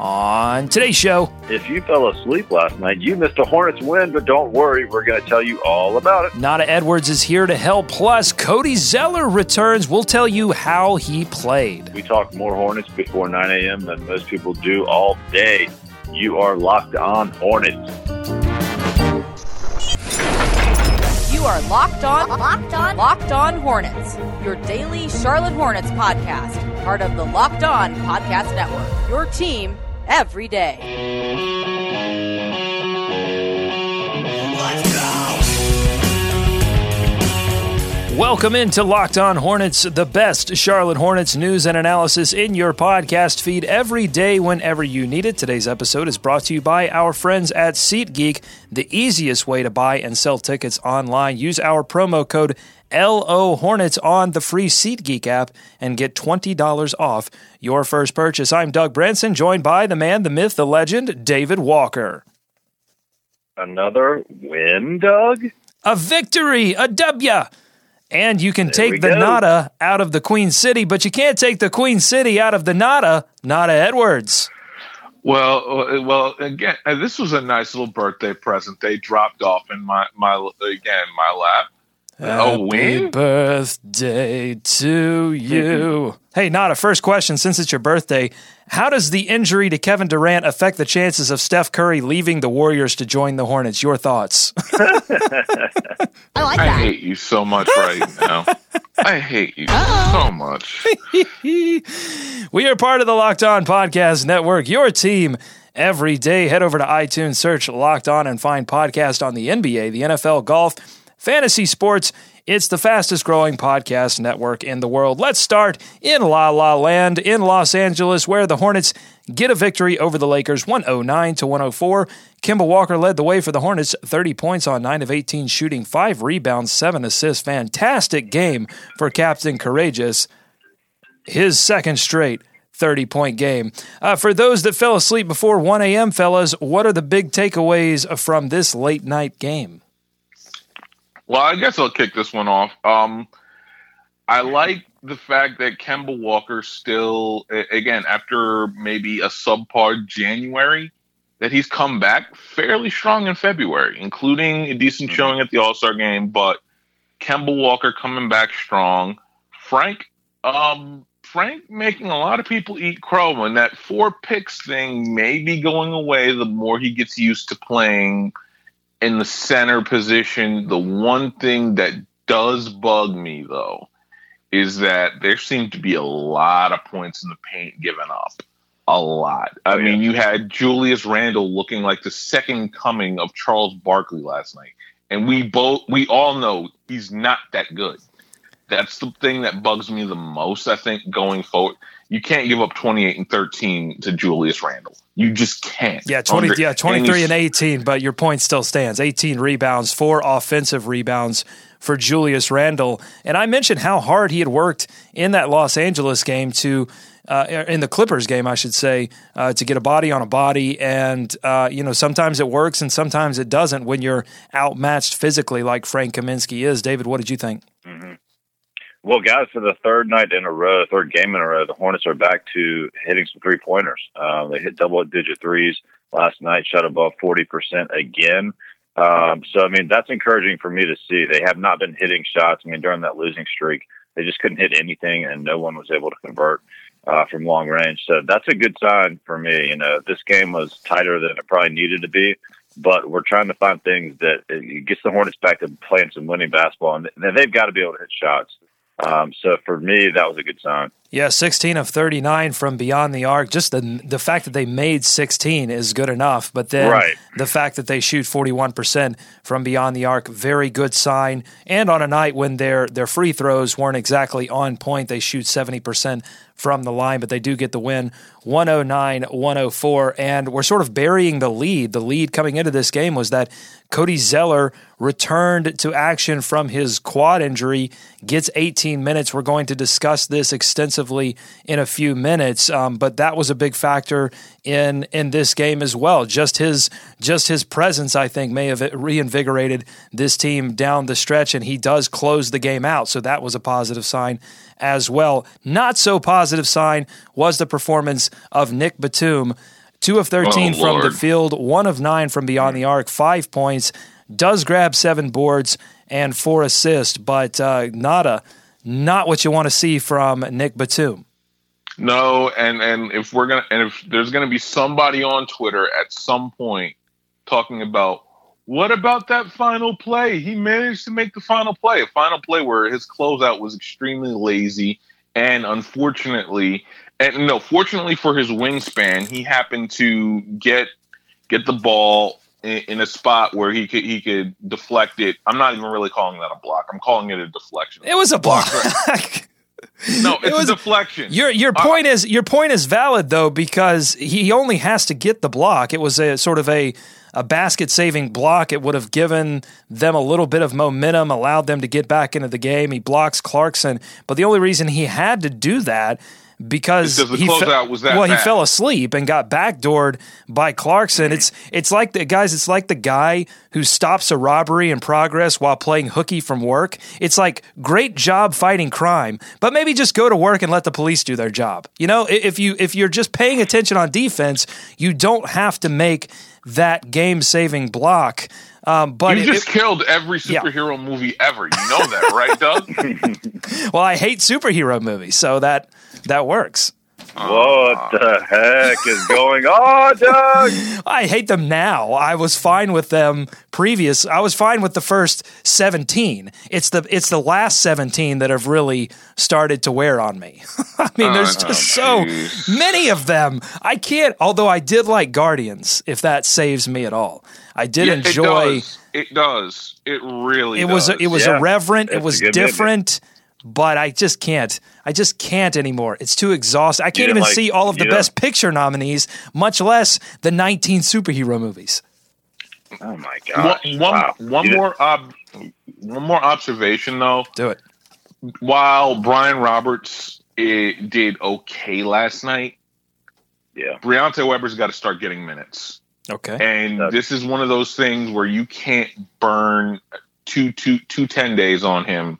On today's show, If you fell asleep last night, you missed a Hornets win, but don't worry, we're going to tell you all about it. Nada Edwards is here to help. Plus, Cody Zeller returns. We'll tell you how he played. We talk more Hornets before 9 a.m. than most people do all day. You are locked on Hornets. You are locked on, locked on, locked on Hornets. Your daily Charlotte Hornets podcast, part of the Locked On Podcast Network. Your team every day. Welcome into Locked On Hornets, the best Charlotte Hornets news and analysis in your podcast feed every day whenever you need it. Today's episode is brought to you by our friends at SeatGeek, the easiest way to buy and sell tickets online. Use our promo code LO Hornets on the free SeatGeek app and get $20 off your first purchase. I'm Doug Branson, joined by the man, the myth, the legend, David Walker. Another win, Doug? A victory, a W. And you can we take the go. nada out of the Queen City, but you can't take the Queen City out of the nada, Nada Edwards. Well, uh, well, again, uh, this was a nice little birthday present they dropped off in my my again my lap. A Happy win? birthday to you. hey, Nada, first question since it's your birthday, how does the injury to Kevin Durant affect the chances of Steph Curry leaving the Warriors to join the Hornets? Your thoughts? I like I hate you so much right now. I hate you so much. we are part of the Locked On Podcast Network, your team every day. Head over to iTunes, search Locked On, and find podcast on the NBA, the NFL, golf, fantasy sports. It's the fastest growing podcast network in the world. Let's start in La La Land in Los Angeles, where the Hornets get a victory over the Lakers 109 to 104. Kemba Walker led the way for the Hornets, 30 points on 9 of 18 shooting, 5 rebounds, 7 assists. Fantastic game for Captain Courageous his second straight 30 point game. Uh, for those that fell asleep before 1 a.m., fellas, what are the big takeaways from this late night game? Well, I guess I'll kick this one off. Um, I like the fact that Kemba Walker still, again, after maybe a subpar January, that he's come back fairly strong in February, including a decent showing at the All Star game. But Kemba Walker coming back strong. Frank, um, Frank making a lot of people eat crow, and that four picks thing may be going away the more he gets used to playing in the center position. The one thing that does bug me though is that there seemed to be a lot of points in the paint given up. A lot. I Oh, yeah. mean, you had Julius Randle looking like the second coming of Charles Barkley last night. And we both we all know he's not that good. That's the thing that bugs me the most, I think, going forward. You can't give up 28 and 13 to Julius Randle. You just can't. Yeah, 20, Under yeah, 23 and 18, but your point still stands. 18 rebounds, four offensive rebounds for Julius Randle. And I mentioned how hard he had worked in that Los Angeles game to, uh, in the Clippers game, I should say, uh, to get a body on a body. And, uh, you know, sometimes it works and sometimes it doesn't when you're outmatched physically like Frank Kaminsky is. David, what did you think? Well, guys, for the third night in a row, third game in a row, the Hornets are back to hitting some three pointers. Uh, they hit double digit threes last night, shot above 40% again. Um, so, I mean, that's encouraging for me to see. They have not been hitting shots. I mean, during that losing streak, they just couldn't hit anything, and no one was able to convert uh, from long range. So that's a good sign for me. You know, this game was tighter than it probably needed to be, but we're trying to find things that gets the Hornets back to playing some winning basketball, and they've got to be able to hit shots. Um, so for me, that was a good sign. Yeah, 16 of 39 from beyond the arc. Just the the fact that they made 16 is good enough, but then Right. the fact that they shoot 41% from beyond the arc, very good sign. And on a night when their their free throws weren't exactly on point, they shoot 70% from the line, but they do get the win 109 104. And we're sort of burying the lead. The lead coming into this game was that Cody Zeller returned to action from his quad injury, gets 18 minutes. We're going to discuss this extensively in a few minutes, um, but that was a big factor in in this game as well. Just his just his presence, I think, may have reinvigorated this team down the stretch, and he does close the game out. So that was a positive sign as well. Not so positive sign was the performance of Nick Batum. Two of 13 Oh, from the field, one of nine from beyond the arc, five points, does grab seven boards and four assists, but uh, not a not what you want to see from Nick Batum. No, and and if we're gonna and if there's gonna be somebody on Twitter at some point talking about what about that final play? He managed to make the final play, a final play where his closeout was extremely lazy, and unfortunately, and no, fortunately for his wingspan, he happened to get get the ball in, in a spot where he could he could deflect it. I'm not even really calling that a block. I'm calling it a deflection. It was a block. no, it was a deflection. Your your Uh, point is your point is valid though because he only has to get the block. It was a sort of a a basket saving block. It would have given them a little bit of momentum, allowed them to get back into the game. He blocks Clarkson, but the only reason he had to do that because he fe- was that well, he fell asleep and got backdoored by Clarkson. It's it's like the guys. It's like the guy who stops a robbery in progress while playing hooky from work. It's like great job fighting crime, but maybe just go to work and let the police do their job. You know, if you if you're just paying attention on defense, you don't have to make that game saving block. Um, but you just it- killed every Yeah. superhero movie ever. You know that, right, Doug? well, I hate superhero movies, so that that works. What the heck is going on, Doug? I hate them now. I was fine with them previous. I was fine with the first 17. It's the it's the last 17 that have really started to wear on me. I mean, there's Oh, just so jeez. many of them. I can't although I did like Guardians if that saves me at all. I did Yeah, enjoy It does. It does. It really. it was does. it was Yeah. irreverent. It was different. Different. But I just can't. I just can't anymore. It's too exhausting. I can't even like- see all of the you best picture nominees, much less the 19 superhero movies. Oh my one, one, wow. one more ob- one more observation though. Do it. While Brian Roberts eh, did okay last night, didn't- Yeah. Briante Weber's got to start getting minutes. Okay. And That's- this is one of those things where you can't burn two, two, two ten days on him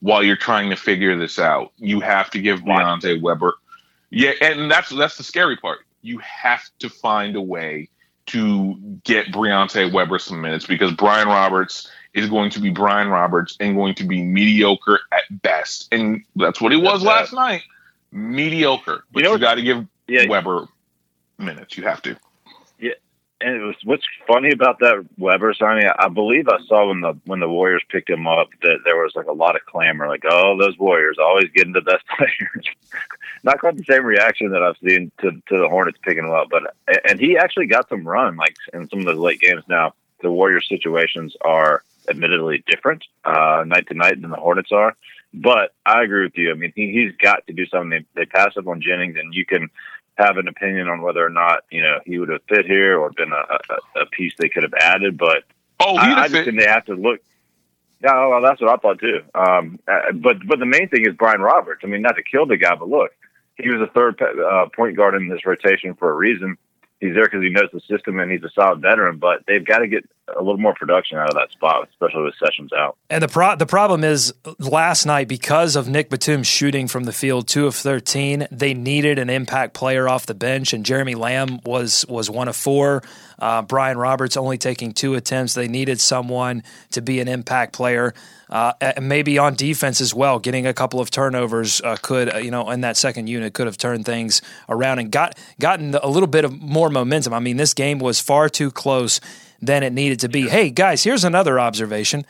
while you're trying to figure this out. You have to give Briante Weber. Yeah, and that's that's the scary part. You have to find a way to get Briante Weber some minutes because Brian Roberts is going to be Brian Roberts and going to be mediocre at best. And that's what he was last night. Mediocre. But You know you got to give Yeah. Weber minutes. You have to. And it was what's funny about that Weber signing. I believe I saw when the when the Warriors picked him up that there was like a lot of clamor, like, "Oh, those Warriors always getting the best players." Not quite the same reaction that I've seen to to the Hornets picking him up, but and he actually got some run, like in some of those late games. Now the Warriors situations are admittedly different uh, night to night than the Hornets are, but I agree with you. I mean, he, he's got to do something. They, they pass up on Jennings, and you can have an opinion on whether or not you know he would have fit here or been a, a, a piece they could have added. But Oh, I, I just think they have to look. Yeah, well, that's what I thought too. Um, uh, but but the main thing is Brian Roberts. I mean, not to kill the guy, but look, he was a third uh, point guard in this rotation for a reason. He's there because he knows the system and he's a solid veteran. But they've got to get a little more production out of that spot, especially with Sessions out. And the pro- the problem is last night because of Nick Batum shooting from the field two of thirteen, they needed an impact player off the bench, and Jeremy Lamb was was one of four. Uh, Brian Roberts only taking two attempts. They needed someone to be an impact player, uh, and maybe on defense as well. Getting a couple of turnovers uh, could uh, you know in that second unit could have turned things around and got gotten a little bit of more momentum. I mean, this game was far too close than it needed to be. Hey guys, here's another observation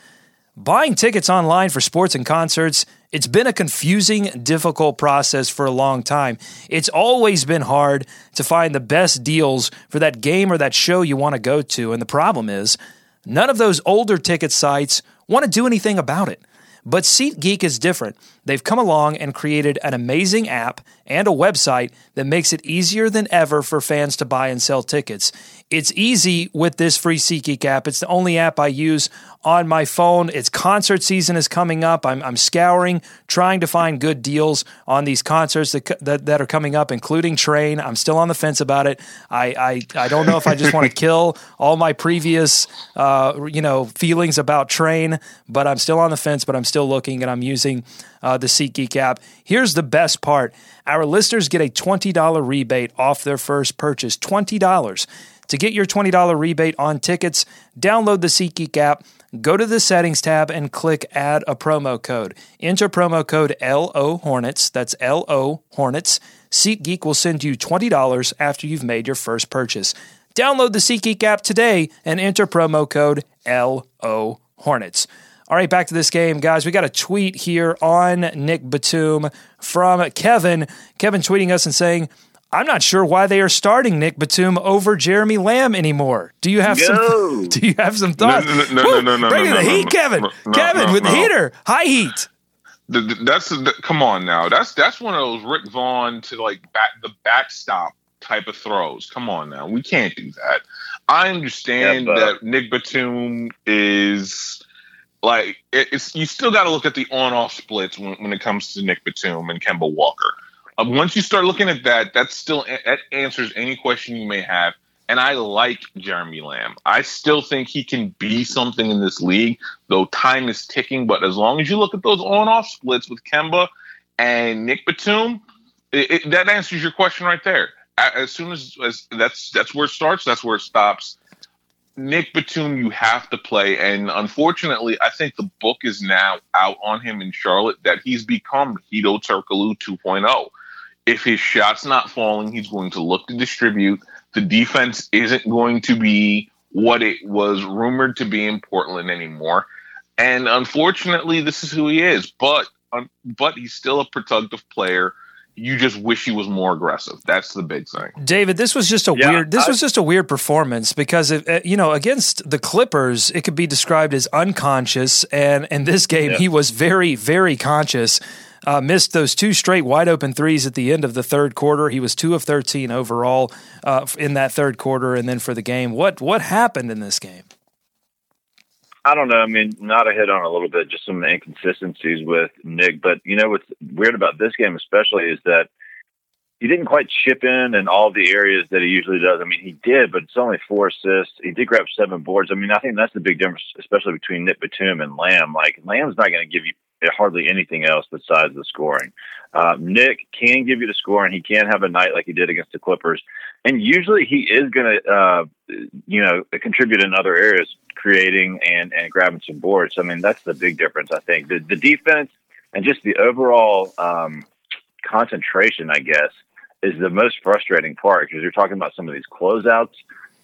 Buying tickets online for sports and concerts, it's been a confusing, difficult process for a long time. It's always been hard to find the best deals for that game or that show you want to go to. And the problem is, none of those older ticket sites want to do anything about it. But SeatGeek is different. They've come along and created an amazing app and a website that makes it easier than ever for fans to buy and sell tickets. It's easy with this free SeatGeek app. It's the only app I use on my phone. It's concert season is coming up. I'm, I'm scouring, trying to find good deals on these concerts that, that, that, are coming up, including Train. I'm still on the fence about it. I, I, I don't know if I just want to kill all my previous, uh, you know, feelings about Train, but I'm still on the fence, but I'm still looking and I'm using uh, the SeatGeek app. Here's the best part. Our listeners get a $20 rebate off their first purchase. $20. To get your $20 rebate on tickets, download the SeatGeek app, go to the settings tab, and click add a promo code. Enter promo code LO Hornets. That's LO Hornets. SeatGeek will send you $20 after you've made your first purchase. Download the SeatGeek app today and enter promo code LO Hornets. All right, back to this game, guys. We got a tweet here on Nick Batum from Kevin. Kevin tweeting us and saying, I'm not sure why they are starting Nick Batum over Jeremy Lamb anymore. Do you have no. some? Do you have some thoughts? No, no, no, no, no, Bring no, the no, heat, no, Kevin. no, Kevin no, with no. the heater, high heat. The, the, that's the, come on now. That's that's one of those Rick Vaughn to like back the backstop type of throws. Come on now, we can't do that. I understand Yeah, but- that Nick Batum is like it, it's you still got to look at the on-off splits when, when it comes to Nick Batum and Kemba Walker. Uh, once you start looking at that, that still that answers any question you may have. And I like Jeremy Lamb. I still think he can be something in this league, though time is ticking. But as long as you look at those on-off splits with Kemba and Nick Batum, it, it, that answers your question right there. As soon as, as that's that's where it starts, that's where it stops. Nick Batum, you have to play, and unfortunately, I think the book is now out on him in Charlotte that he's become Hedo Turkoglu 2.0. If his shot's not falling, he's going to look to distribute. The defense isn't going to be what it was rumored to be in Portland anymore, and unfortunately, this is who he is. But um, but he's still a productive player. You just wish he was more aggressive. That's the big thing. David, this was just a Yeah, weird. This I- was just a weird performance because if, uh, you know against the Clippers, it could be described as unconscious, and in this game, Yeah. he was very, very conscious. Uh, missed those two straight wide open threes at the end of the third quarter. He was two of thirteen overall uh, in that third quarter, and then for the game, what what happened in this game? I don't know. I mean, not a hit on a little bit, just some inconsistencies with Nick. But you know, what's weird about this game, especially, is that he didn't quite chip in in all the areas that he usually does. I mean, he did, but it's only four assists. He did grab seven boards. I mean, I think that's the big difference, especially between Nick Batum and Lamb. Like Lamb's not going to give you hardly anything else besides the scoring. Uh, Nick can give you the score, and he can have a night like he did against the Clippers. And usually, he is going to, uh, you know, contribute in other areas, creating and and grabbing some boards. I mean, that's the big difference. I think the the defense and just the overall um, concentration, I guess, is the most frustrating part because you're talking about some of these closeouts.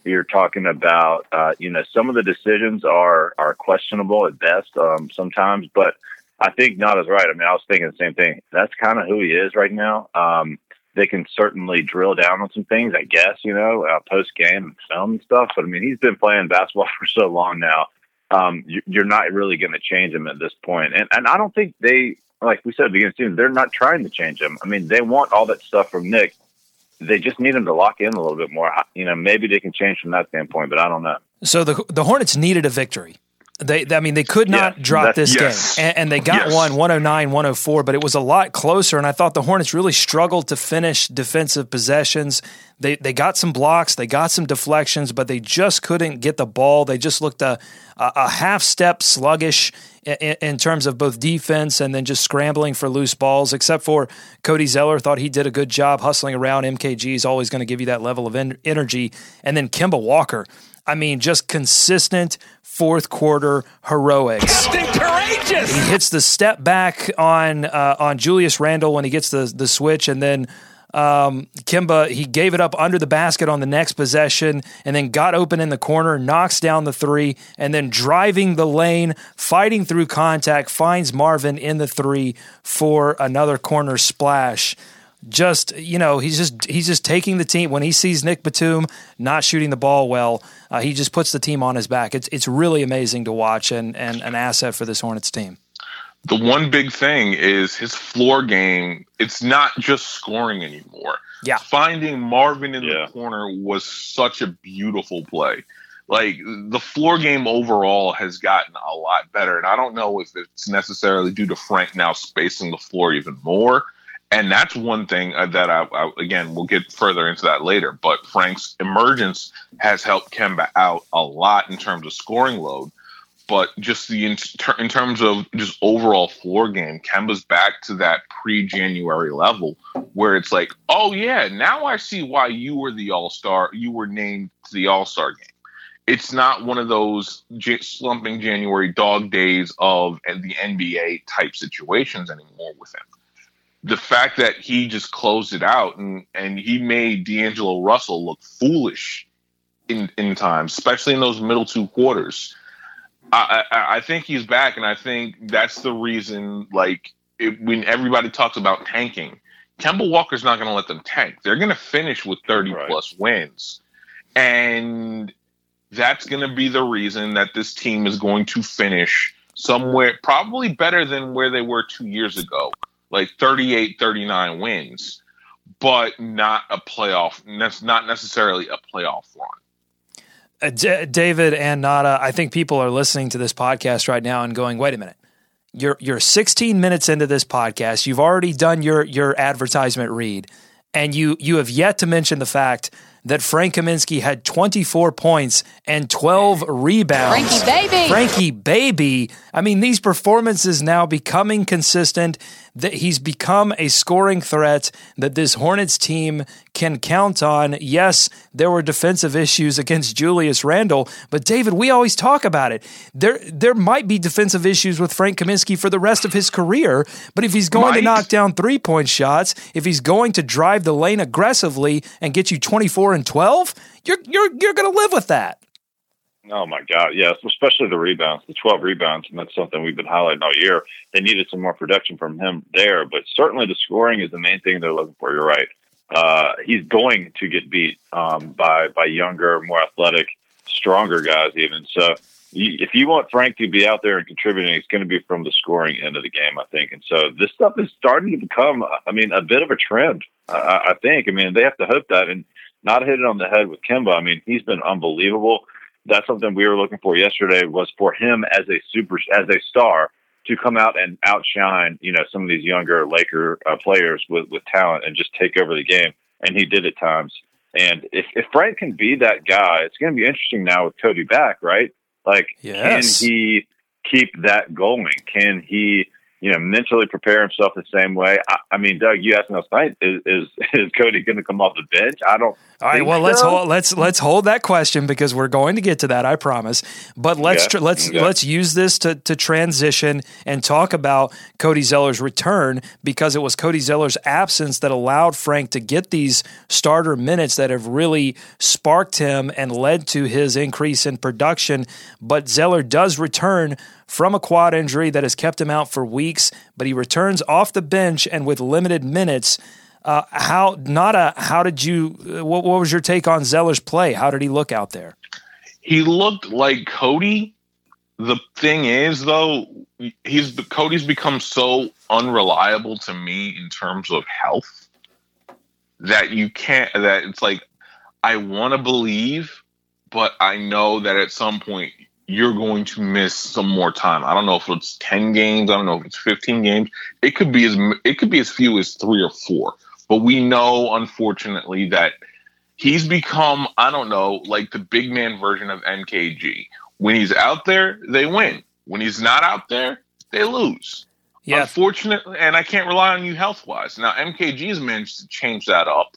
You're talking about, uh, you know, some of the decisions are are questionable at best um, sometimes, but I think not as right. I mean, I was thinking the same thing. That's kind of who he is right now. Um, they can certainly drill down on some things, I guess, you know, uh, post game and film and stuff. But I mean, he's been playing basketball for so long now. Um, you, you're not really going to change him at this point. And and I don't think they, like we said at the beginning of the season, they're not trying to change him. I mean, they want all that stuff from Nick. They just need him to lock in a little bit more. You know, maybe they can change from that standpoint, but I don't know. So the the Hornets needed a victory. They, I mean, they could not Yeah, drop this Yes. game, and, and they got Yes. one 109, 104, but it was a lot closer. And I thought the Hornets really struggled to finish defensive possessions. They they got some blocks, they got some deflections, but they just couldn't get the ball. They just looked a a, a half step sluggish in, in terms of both defense and then just scrambling for loose balls. Except for Cody Zeller, thought he did a good job hustling around. MKG is always going to give you that level of en- energy, and then Kemba Walker. I mean, just consistent fourth quarter heroics. He hits the step back on uh, on Julius Randle when he gets the the switch, and then Um, Kemba, he gave it up under the basket on the next possession and then got open in the corner, knocks down the three, and then driving the lane, fighting through contact, finds Marvin in the three for another corner splash. Just you know, he's just he's just taking the team when he sees Nick Batum not shooting the ball well. Uh, he just puts the team on his back. It's it's really amazing to watch and and an asset for this Hornets team the one big thing is his floor game. It's not just scoring anymore. Yeah. Finding Marvin in yeah. the corner was such a beautiful play. Like the floor game overall has gotten a lot better. And I don't know if it's necessarily due to Frank now spacing the floor even more. And that's one thing uh, that I, I again, we'll get further into that later. But Frank's emergence has helped Kemba out a lot in terms of scoring load but just the in, ter- in, terms of just overall floor game, Kemba's back to that pre-January level where it's like, oh yeah, now I see why you were the All Star, you were named to the All Star game. It's not one of those j- slumping January dog days of the NBA type situations anymore with him. The fact that he just closed it out and and he made D'Angelo Russell look foolish in in times, especially in those middle two quarters I, I, I think he's back, and I think that's the reason. Like it, when everybody talks about tanking, Kemba Walker's not going to let them tank. They're going to finish with thirty right. plus wins, and that's going to be the reason that this team is going to finish somewhere probably better than where they were two years ago, like 38, 39 wins, but not a playoff. That's not necessarily a playoff run. Uh, D- David and Nada, I think people are listening to this podcast right now and going, "Wait a minute, you're you're 16 minutes into this podcast. You've already done your your advertisement read, and you you have yet to mention the fact that Frank Kaminsky had 24 points and 12 rebounds. Frankie baby. Frankie baby. I mean, these performances now becoming consistent. That he's become a scoring threat that this Hornets team can count on. Yes, there were defensive issues against Julius Randle, but David, we always talk about it. There, there might be defensive issues with Frank Kaminsky for the rest of his career, but if he's going might. to knock down three point shots, if he's going to drive the lane aggressively and get you 24 and 12, you're you're you're going to live with that. Oh my God, yes, especially the rebounds, the 12 rebounds, and that's something we've been highlighting all year. They needed some more production from him there, but certainly the scoring is the main thing they're looking for. You're right. Uh, he's going to get beat um, by by younger, more athletic, stronger guys, even. So, if you want Frank to be out there and contributing, it's going to be from the scoring end of the game, I think. And so, this stuff is starting to become, I mean, a bit of a trend. I, I think. I mean, they have to hope that and not hit it on the head with Kemba. I mean, he's been unbelievable that's something we were looking for yesterday was for him as a super as a star to come out and outshine you know some of these younger Laker uh, players with with talent and just take over the game. And he did at times. And if if Frank can be that guy, it's going to be interesting now with Cody back, right? Like, yes. can he keep that going? Can he you know, mentally prepare himself the same way. I, I mean, Doug, you asked me last night, is is, is Cody going to come off the bench? I don't. All right, well, so. let's hold let's let's hold that question because we're going to get to that. I promise. But let's tr- let's let's use this to to transition and talk about Cody Zeller's return because it was Cody Zeller's absence that allowed Frank to get these starter minutes that have really sparked him and led to his increase in production. But Zeller does return from a quad injury that has kept him out for weeks, but he returns off the bench and with limited minutes. Uh, how Nada? How did you? What, what was your take on Zeller's play? How did he look out there? He looked like Cody. The thing is, though, he's Cody's become so unreliable to me in terms of health that you can't. That it's like I want to believe, but I know that at some point you're going to miss some more time. I don't know if it's 10 games, I don't know if it's 15 games. It could be as it could be as few as 3 or 4. But we know unfortunately that he's become, I don't know, like the big man version of MKG. When he's out there, they win. When he's not out there, they lose. Yeah. Unfortunately, and I can't rely on you health wise. Now MKG has managed to change that up,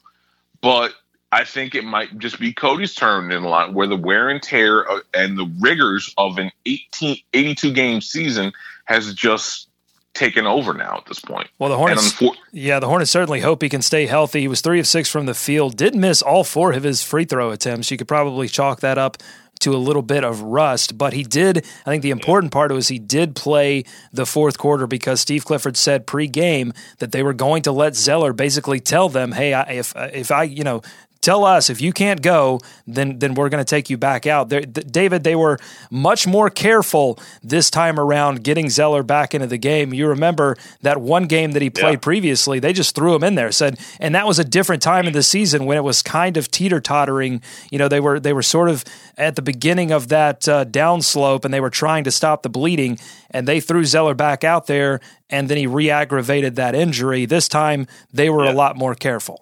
but I think it might just be Cody's turn in line where the wear and tear and the rigors of an 18, 82 game season has just taken over now at this point. Well, the Hornets, unfor- yeah, the Hornets certainly hope he can stay healthy. He was three of six from the field, did miss all four of his free throw attempts. You could probably chalk that up to a little bit of rust, but he did. I think the important part was he did play the fourth quarter because Steve Clifford said pre-game that they were going to let Zeller basically tell them, "Hey, I, if if I you know tell us if you can't go, then then we're going to take you back out. Th- David, they were much more careful this time around getting Zeller back into the game. You remember that one game that he played yeah. previously? They just threw him in there. Said, and that was a different time in the season when it was kind of teeter tottering. You know, they were they were sort of at the beginning of that uh, downslope, and they were trying to stop the bleeding. And they threw Zeller back out there, and then he re-aggravated that injury. This time, they were yeah. a lot more careful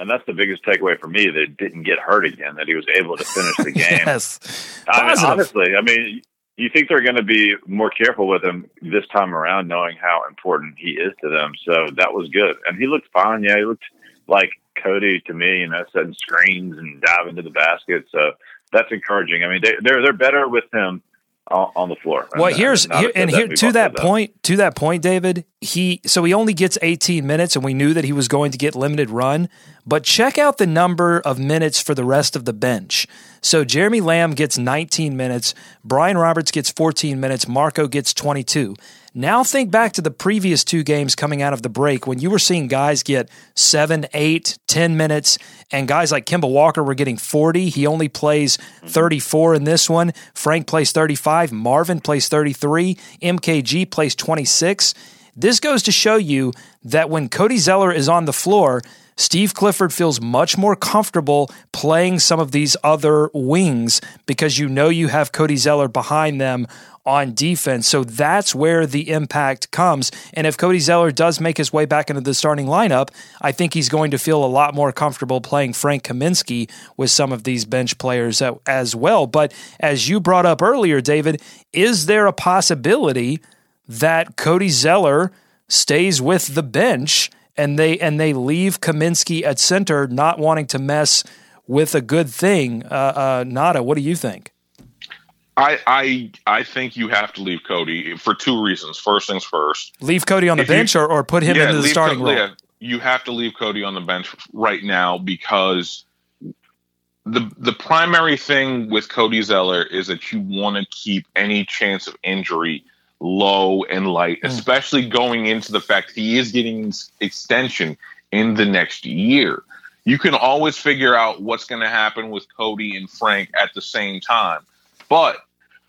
and that's the biggest takeaway for me that it didn't get hurt again, that he was able to finish the game. yes. I mean, honestly, I mean, you think they're going to be more careful with him this time around, knowing how important he is to them. So that was good, and he looked fine. Yeah, he looked like Cody to me, you know, setting screens and diving to the basket. So that's encouraging. I mean, they, they're they're better with him on the floor. Well, and, here's and, here, and here to that point, to that point, David. He so he only gets 18 minutes, and we knew that he was going to get limited run. But check out the number of minutes for the rest of the bench. So Jeremy Lamb gets 19 minutes, Brian Roberts gets 14 minutes, Marco gets 22. Now think back to the previous two games coming out of the break when you were seeing guys get seven, eight, 10 minutes, and guys like Kemba Walker were getting 40. He only plays mm-hmm. 34 in this one. Frank plays 35. Marvin plays 33. MKG plays 26. This goes to show you that when Cody Zeller is on the floor, Steve Clifford feels much more comfortable playing some of these other wings because you know you have Cody Zeller behind them on defense. So that's where the impact comes. And if Cody Zeller does make his way back into the starting lineup, I think he's going to feel a lot more comfortable playing Frank Kaminsky with some of these bench players as well. But as you brought up earlier, David, is there a possibility that Cody Zeller stays with the bench and they and they leave Kaminsky at center, not wanting to mess with a good thing? Uh, uh, Nada, what do you think? I, I I think you have to leave Cody for two reasons. First things first. Leave Cody on the bench you, or, or put him yeah, into the starting Co- role. Yeah, you have to leave Cody on the bench right now because the the primary thing with Cody Zeller is that you want to keep any chance of injury low and light, mm. especially going into the fact he is getting extension in the next year. You can always figure out what's going to happen with Cody and Frank at the same time. But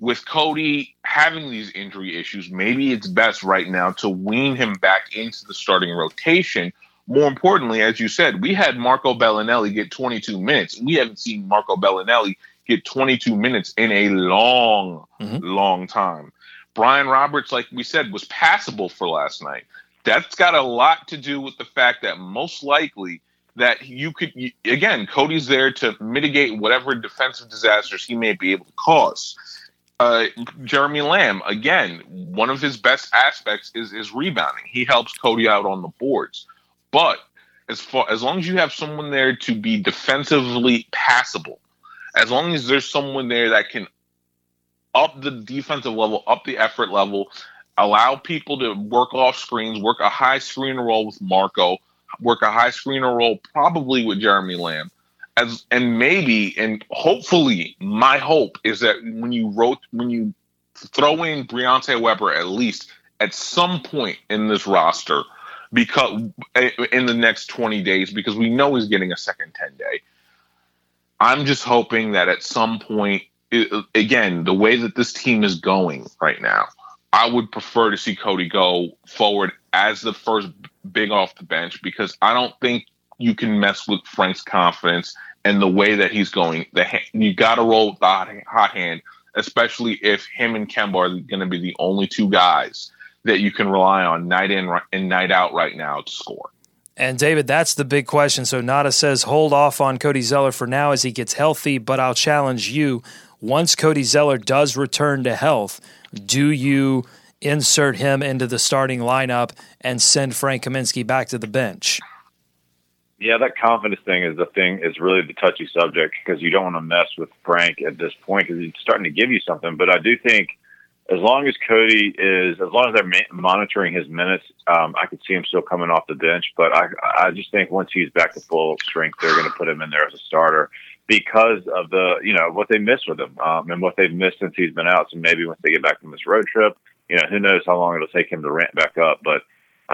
with Cody having these injury issues, maybe it's best right now to wean him back into the starting rotation. More importantly, as you said, we had Marco Belinelli get 22 minutes. We haven't seen Marco Belinelli get 22 minutes in a long, mm-hmm. long time. Brian Roberts, like we said, was passable for last night. That's got a lot to do with the fact that most likely that you could again, Cody's there to mitigate whatever defensive disasters he may be able to cause. Uh, Jeremy Lamb, again, one of his best aspects is is rebounding. He helps Cody out on the boards. But as far as long as you have someone there to be defensively passable, as long as there's someone there that can up the defensive level, up the effort level, allow people to work off screens, work a high screen roll with Marco, work a high screener role probably with Jeremy Lamb as and maybe and hopefully my hope is that when you wrote when you throw in Briante Weber at least at some point in this roster because in the next 20 days because we know he's getting a second 10 day. I'm just hoping that at some point again the way that this team is going right now i would prefer to see cody go forward as the first big off the bench because i don't think you can mess with Frank's confidence and the way that he's going. The you got to roll with the hot, hot hand, especially if him and Kemba are going to be the only two guys that you can rely on night in and night out right now to score. And David, that's the big question. So Nada says hold off on Cody Zeller for now as he gets healthy, but I'll challenge you. Once Cody Zeller does return to health, do you insert him into the starting lineup and send Frank Kaminsky back to the bench? Yeah, that confidence thing is the thing is really the touchy subject because you don't want to mess with Frank at this point because he's starting to give you something. But I do think as long as Cody is, as long as they're monitoring his minutes, um, I could see him still coming off the bench. But I, I just think once he's back to full strength, they're going to put him in there as a starter because of the, you know, what they missed with him um, and what they've missed since he's been out. So maybe once they get back from this road trip, you know, who knows how long it'll take him to ramp back up. But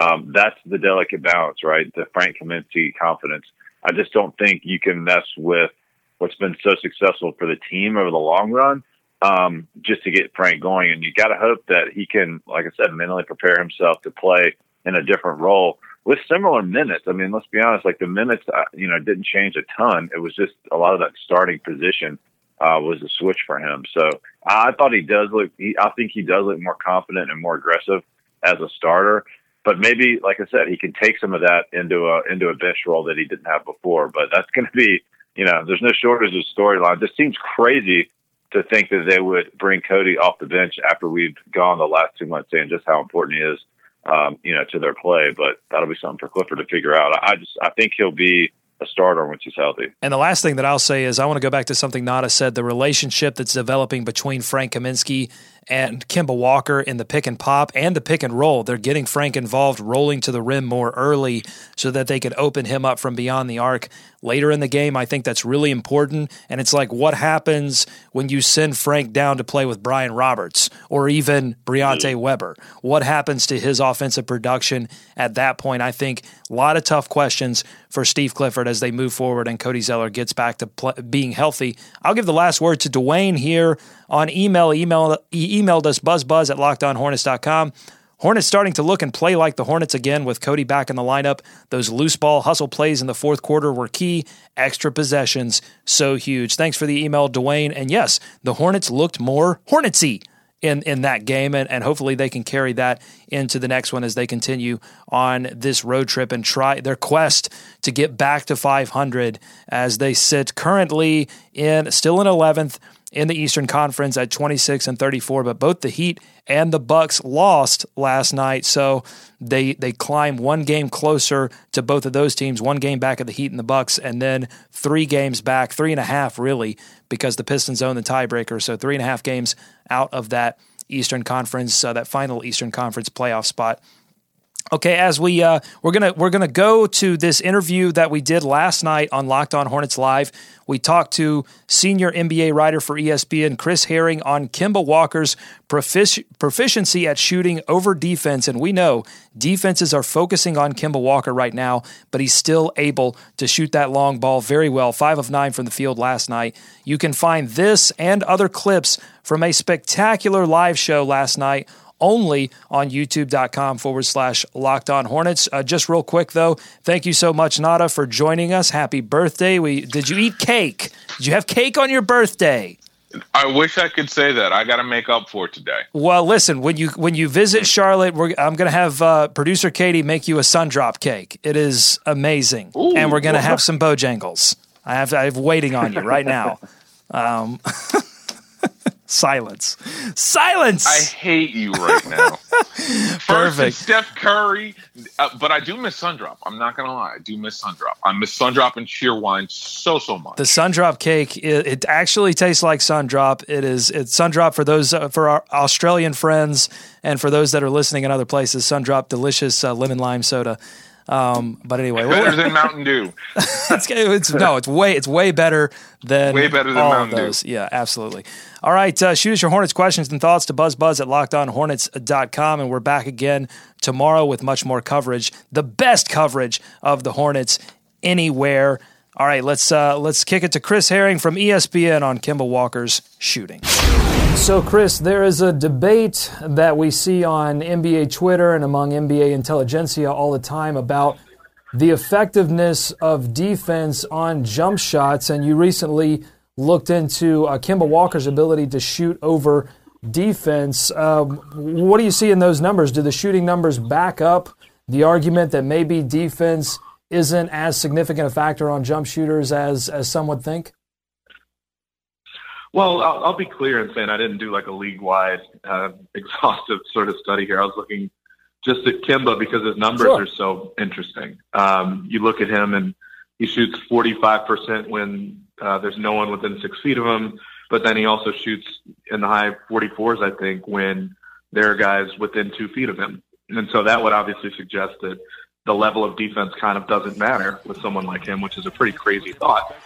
um, that's the delicate balance, right? The Frank Kaminsky confidence. I just don't think you can mess with what's been so successful for the team over the long run um, just to get Frank going. And you got to hope that he can, like I said, mentally prepare himself to play in a different role with similar minutes. I mean, let's be honest, like the minutes, uh, you know, didn't change a ton. It was just a lot of that starting position uh, was a switch for him. So I thought he does look, he, I think he does look more confident and more aggressive as a starter. But maybe, like I said, he can take some of that into a into a bench role that he didn't have before. But that's going to be, you know, there's no shortage of storyline. This seems crazy to think that they would bring Cody off the bench after we've gone the last two months saying just how important he is, um, you know, to their play. But that'll be something for Clifford to figure out. I just I think he'll be a starter once he's healthy. And the last thing that I'll say is I want to go back to something Nada said: the relationship that's developing between Frank Kaminsky and Kemba Walker in the pick and pop and the pick and roll. They're getting Frank involved, rolling to the rim more early so that they can open him up from beyond the arc later in the game. I think that's really important. And it's like, what happens when you send Frank down to play with Brian Roberts or even Briante mm-hmm. Weber? What happens to his offensive production at that point? I think a lot of tough questions for Steve Clifford as they move forward and Cody Zeller gets back to play, being healthy. I'll give the last word to Dwayne here on email. Email he emailed us buzzbuzz at lockedonhornets.com. Hornets starting to look and play like the Hornets again with Cody back in the lineup. Those loose ball hustle plays in the fourth quarter were key. Extra possessions, so huge. Thanks for the email, Dwayne. And yes, the Hornets looked more Hornetsy in, in that game, and, and hopefully they can carry that into the next one as they continue on this road trip and try their quest to get back to 500 as they sit currently in still in 11th in the Eastern Conference at 26 and 34, but both the Heat and the Bucks lost last night, so they they climb one game closer to both of those teams, one game back of the Heat and the Bucks, and then three games back, three and a half really, because the Pistons own the tiebreaker, so three and a half games out of that Eastern Conference, uh, that final Eastern Conference playoff spot. Okay, as we uh, we're gonna we're gonna go to this interview that we did last night on Locked On Hornets Live. We talked to senior NBA writer for ESPN Chris Herring on Kemba Walker's profic- proficiency at shooting over defense, and we know defenses are focusing on Kemba Walker right now, but he's still able to shoot that long ball very well. Five of nine from the field last night. You can find this and other clips from a spectacular live show last night only on youtube.com forward slash locked on hornets. Uh, just real quick though, thank you so much, Nada, for joining us. Happy birthday. We did you eat cake? Did you have cake on your birthday? I wish I could say that. I got to make up for today. Well, listen, when you when you visit Charlotte, I'm going to have uh, producer Katie make you a sun drop cake. It is amazing, Ooh, and we're going to have some Bojangles. I have I have waiting on you right now. Um, Silence. Silence. I hate you right now. Perfect. Steph Curry, uh, but I do miss Sundrop. I'm not gonna lie. I do miss Sundrop. I miss Sundrop and Cheerwine so so much. The Sundrop cake. It, it actually tastes like Sundrop. It is. It's Sundrop for those uh, for our Australian friends and for those that are listening in other places. Sundrop delicious uh, lemon lime soda. Um, but anyway, better than Mountain Dew. it's, it's, no, it's way it's way better than way better than Mountain those. Dew. Yeah, absolutely. All right, uh, shoot us your Hornets questions and thoughts to buzzbuzz at lockedonhornets.com, and we're back again tomorrow with much more coverage, the best coverage of the Hornets anywhere. All right, let's uh, let's kick it to Chris Herring from ESPN on Kemba Walker's shooting. So, Chris, there is a debate that we see on NBA Twitter and among NBA intelligentsia all the time about the effectiveness of defense on jump shots. And you recently looked into uh, Kemba Walker's ability to shoot over defense. Uh, what do you see in those numbers? Do the shooting numbers back up the argument that maybe defense isn't as significant a factor on jump shooters as, as some would think? Well, I'll, I'll, be clear in saying I didn't do like a league-wide uh, exhaustive sort of study here. I was looking just at Kemba because his numbers sure. are so interesting. Um, you look at him and he shoots 45% when uh, there's no one within six feet of him, but then he also shoots in the high 44s, I think, when there are guys within two feet of him. And so that would obviously suggest that the level of defense kind of doesn't matter with someone like him, which is a pretty crazy thought.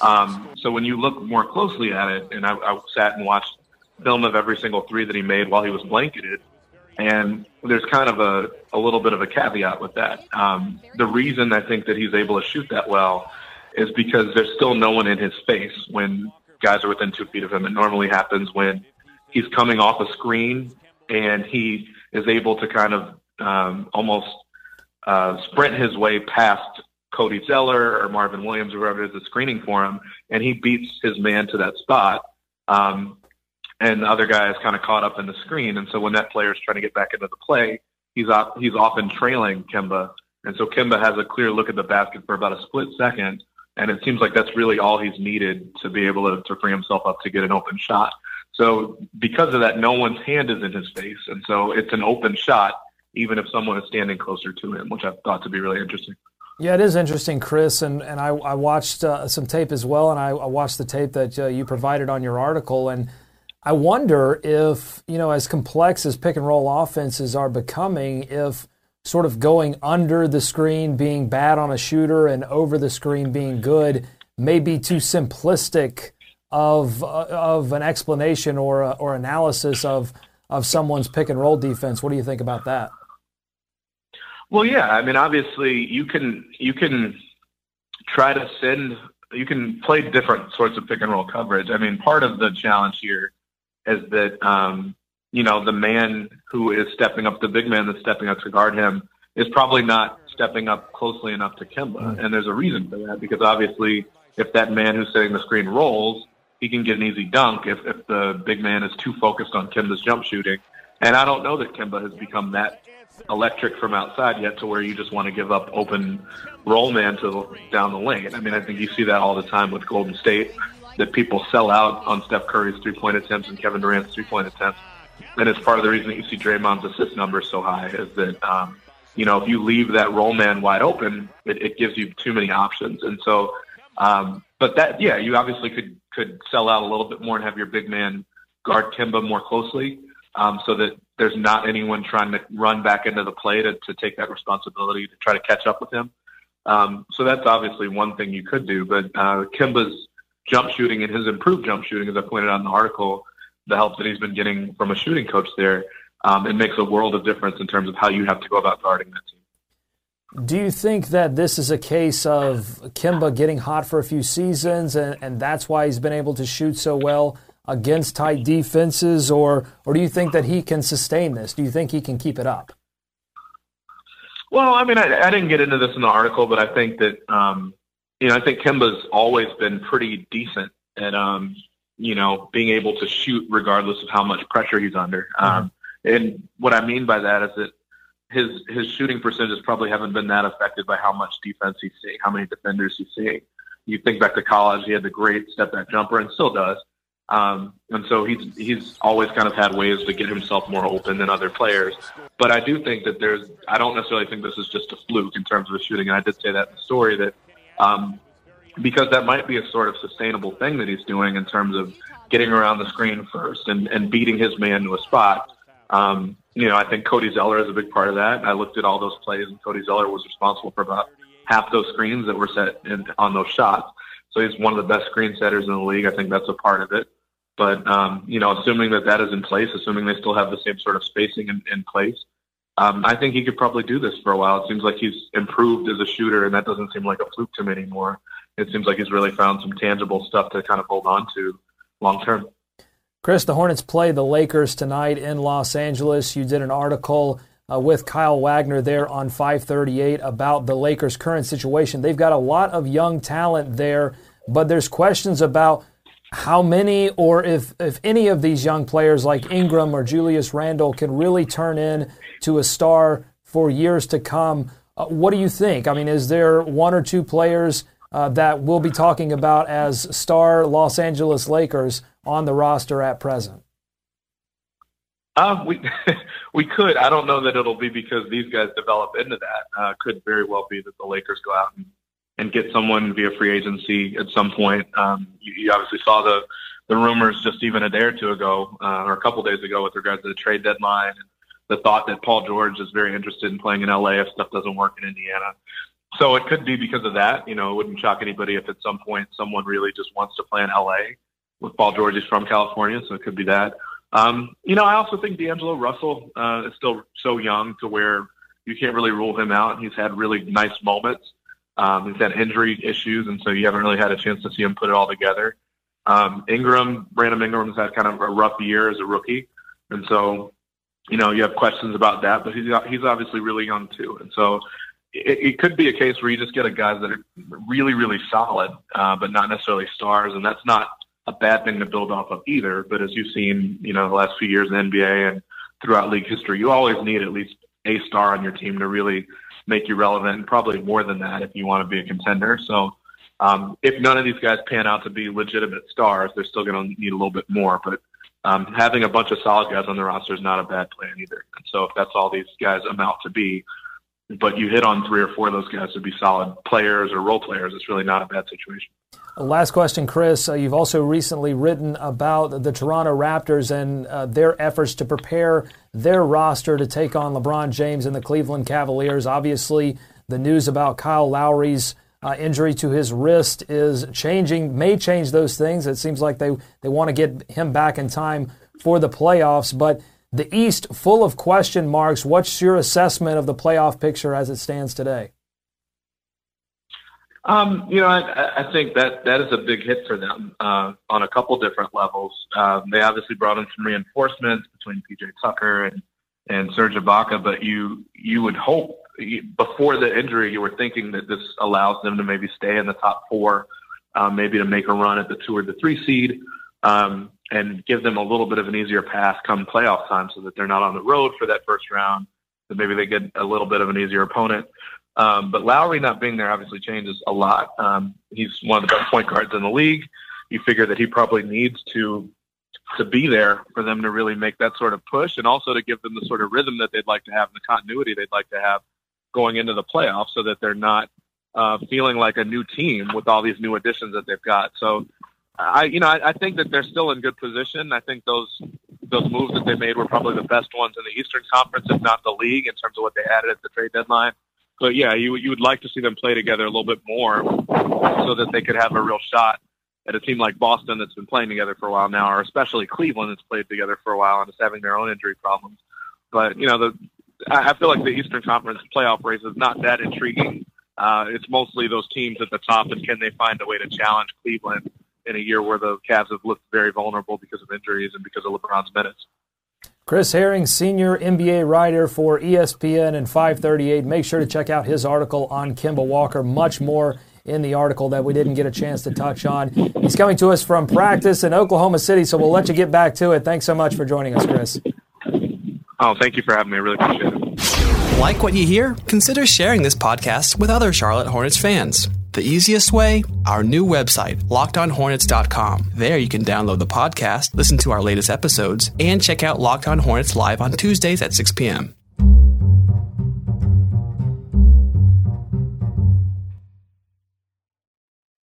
Um, so when you look more closely at it, and I, I sat and watched film of every single three that he made while he was blanketed, and there's kind of a, a little bit of a caveat with that. Um, the reason I think that he's able to shoot that well is because there's still no one in his face when guys are within two feet of him. It normally happens when he's coming off a screen and he is able to kind of um, almost uh, sprint his way past Cody Zeller or Marvin Williams or whoever it is screening for him, and he beats his man to that spot. Um, and the other guy is kind of caught up in the screen, and so when that player is trying to get back into the play, he's op- he's often trailing Kemba, and so Kemba has a clear look at the basket for about a split second, and it seems like that's really all he's needed to be able to, to free himself up to get an open shot. So because of that, no one's hand is in his face, and so it's an open shot, even if someone is standing closer to him, which I thought to be really interesting. Yeah, it is interesting, Chris, and and I, I watched uh, some tape as well, and I, I watched the tape that uh, you provided on your article, and I wonder if you know, as complex as pick and roll offenses are becoming, if sort of going under the screen being bad on a shooter and over the screen being good may be too simplistic of uh, of an explanation or uh, or analysis of of someone's pick and roll defense. What do you think about that? Well, yeah, I mean, obviously, you can you can try to send you can play different sorts of pick and roll coverage. I mean, part of the challenge here is that um, you know the man who is stepping up, the big man that's stepping up to guard him, is probably not stepping up closely enough to Kemba, and there's a reason for that because obviously, if that man who's setting the screen rolls, he can get an easy dunk if, if the big man is too focused on Kemba's jump shooting. And I don't know that Kemba has become that electric from outside yet to where you just want to give up open roll man to down the lane. I mean, I think you see that all the time with Golden State that people sell out on Steph Curry's three point attempts and Kevin Durant's three point attempts. And it's part of the reason that you see Draymond's assist number so high is that, um, you know, if you leave that roll man wide open, it, it gives you too many options. And so, um, but that, yeah, you obviously could could sell out a little bit more and have your big man guard Kemba more closely, um, so that there's not anyone trying to run back into the play to, to take that responsibility to try to catch up with him. Um, so that's obviously one thing you could do. But uh, Kemba's jump shooting and his improved jump shooting, as I pointed out in the article, the help that he's been getting from a shooting coach there, um, it makes a world of difference in terms of how you have to go about guarding that team. Do you think that this is a case of Kemba getting hot for a few seasons and, and that's why he's been able to shoot so well against tight defenses, or, or do you think that he can sustain this? Do you think he can keep it up? Well, I mean, I, I didn't get into this in the article, but I think that, um, you know, I think Kemba's always been pretty decent at, um, you know, being able to shoot regardless of how much pressure he's under. Mm-hmm. Um, and what I mean by that is that his his shooting percentages probably haven't been that affected by how much defense he's seeing, how many defenders he's seeing. You think back to college, he had the great step back jumper and still does. Um, and so he's he's always kind of had ways to get himself more open than other players. But I do think that there's I don't necessarily think this is just a fluke in terms of the shooting. And I did say that in the story that um, because that might be a sort of sustainable thing that he's doing in terms of getting around the screen first and, and beating his man to a spot. Um, you know, I think Cody Zeller is a big part of that. I looked at all those plays, and Cody Zeller was responsible for about half those screens that were set in, on those shots. So he's one of the best screen setters in the league. I think that's a part of it. But um, you know, assuming that that is in place, assuming they still have the same sort of spacing in, in place, um, I think he could probably do this for a while. It seems like he's improved as a shooter, and that doesn't seem like a fluke to me anymore. It seems like he's really found some tangible stuff to kind of hold on to long term. Chris, the Hornets play the Lakers tonight in Los Angeles. You did an article uh, with Kyle Wagner there on 538 about the Lakers' current situation. They've got a lot of young talent there, but there's questions about how many or if, if any of these young players like Ingram or Julius Randle can really turn in to a star for years to come. Uh, what do you think? I mean, is there one or two players uh, that we'll be talking about as star Los Angeles Lakers on the roster at present? Uh, we we could. I don't know that it'll be because these guys develop into that. Uh, could very well be that the Lakers go out and, and get someone via free agency at some point. Um, you, you obviously saw the the rumors just even a day or two ago uh, or a couple days ago with regards to the trade deadline and the thought that Paul George is very interested in playing in LA if stuff doesn't work in Indiana. So it could be because of that. You know, it wouldn't shock anybody if at some point someone really just wants to play in LA with Paul George. He's from California, so it could be that. Um, you know, I also think D'Angelo Russell uh, is still so young to where you can't really rule him out. He's had really nice moments. Um, he's had injury issues, and so you haven't really had a chance to see him put it all together. Um, Ingram, Brandon Ingram's had kind of a rough year as a rookie, and so you know you have questions about that. But he's he's obviously really young too, and so it, it could be a case where you just get a guys that are really really solid, uh, but not necessarily stars, and that's not a bad thing to build off of either. But as you've seen, you know, the last few years in NBA and throughout league history, you always need at least a star on your team to really make you relevant, and probably more than that if you want to be a contender. So um, if none of these guys pan out to be legitimate stars, they're still going to need a little bit more. But um, having a bunch of solid guys on the roster is not a bad plan either. And so if that's all these guys amount to be, but you hit on three or four of those guys to be solid players or role players, it's really not a bad situation. Last question, Chris. Uh, you've also recently written about the Toronto Raptors and uh, their efforts to prepare their roster to take on LeBron James and the Cleveland Cavaliers. Obviously, the news about Kyle Lowry's uh, injury to his wrist is changing, may change those things. It seems like they, they want to get him back in time for the playoffs. But the East, full of question marks. What's your assessment of the playoff picture as it stands today? Um, you know, I, I think that that is a big hit for them uh, on a couple different levels. Uh, they obviously brought in some reinforcements between PJ Tucker and and Serge Ibaka, but you you would hope before the injury you were thinking that this allows them to maybe stay in the top four, um, maybe to make a run at the two or the three seed, um, and give them a little bit of an easier path come playoff time, so that they're not on the road for that first round. That maybe they get a little bit of an easier opponent. Um, but Lowry not being there obviously changes a lot. Um, he's one of the best point guards in the league. You figure that he probably needs to to be there for them to really make that sort of push, and also to give them the sort of rhythm that they'd like to have and the continuity they'd like to have going into the playoffs, so that they're not uh, feeling like a new team with all these new additions that they've got. So, I you know I, I think that they're still in good position. I think those those moves that they made were probably the best ones in the Eastern Conference, if not the league, in terms of what they added at the trade deadline but yeah, you you would like to see them play together a little bit more, so that they could have a real shot at a team like Boston that's been playing together for a while now, or especially Cleveland that's played together for a while and is having their own injury problems. But you know, the I feel like the Eastern Conference playoff race is not that intriguing. Uh, it's mostly those teams at the top, and can they find a way to challenge Cleveland in a year where the Cavs have looked very vulnerable because of injuries and because of LeBron's minutes. Chris Herring, senior NBA writer for ESPN and 538. Make sure to check out his article on Kemba Walker. Much more in the article that we didn't get a chance to touch on. He's coming to us from practice in Oklahoma City, so we'll let you get back to it. Thanks so much for joining us, Chris. Oh, thank you for having me. I really appreciate it. Like what you hear? Consider sharing this podcast with other Charlotte Hornets fans. The easiest way? Our new website, lockedonhornets.com. There you can download the podcast, listen to our latest episodes, and check out Locked On Hornets live on Tuesdays at 6 p.m.